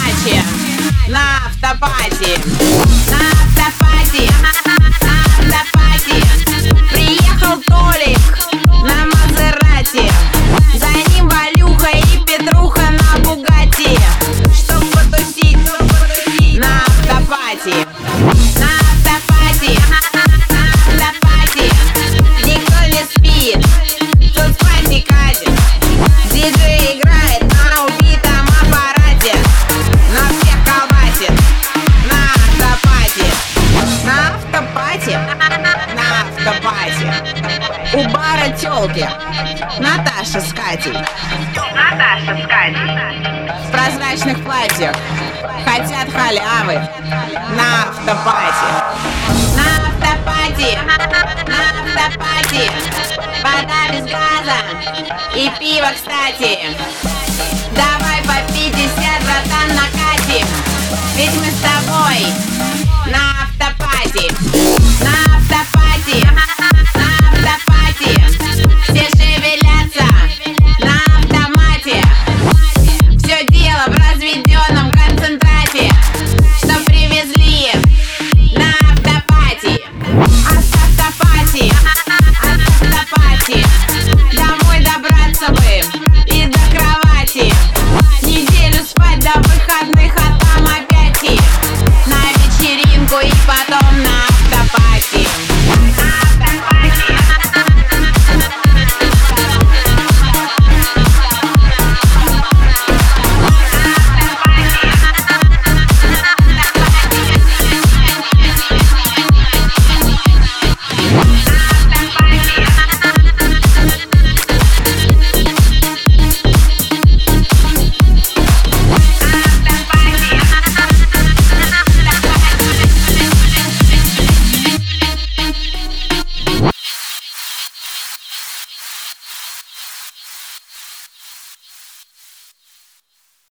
иначе На автопати На автопати На автопати Приехал Толик на Мазерати За ним Валюха и Петруха на Бугати Чтоб потусить на автопати тёлки. Наташа с Катей. Наташа с Катей. В прозрачных платьях. Хотят халявы. На автопати. На автопати. На автопати. Вода без газа. И пиво, кстати. Давай по 50, братан, накатим Ведь мы с тобой На автопати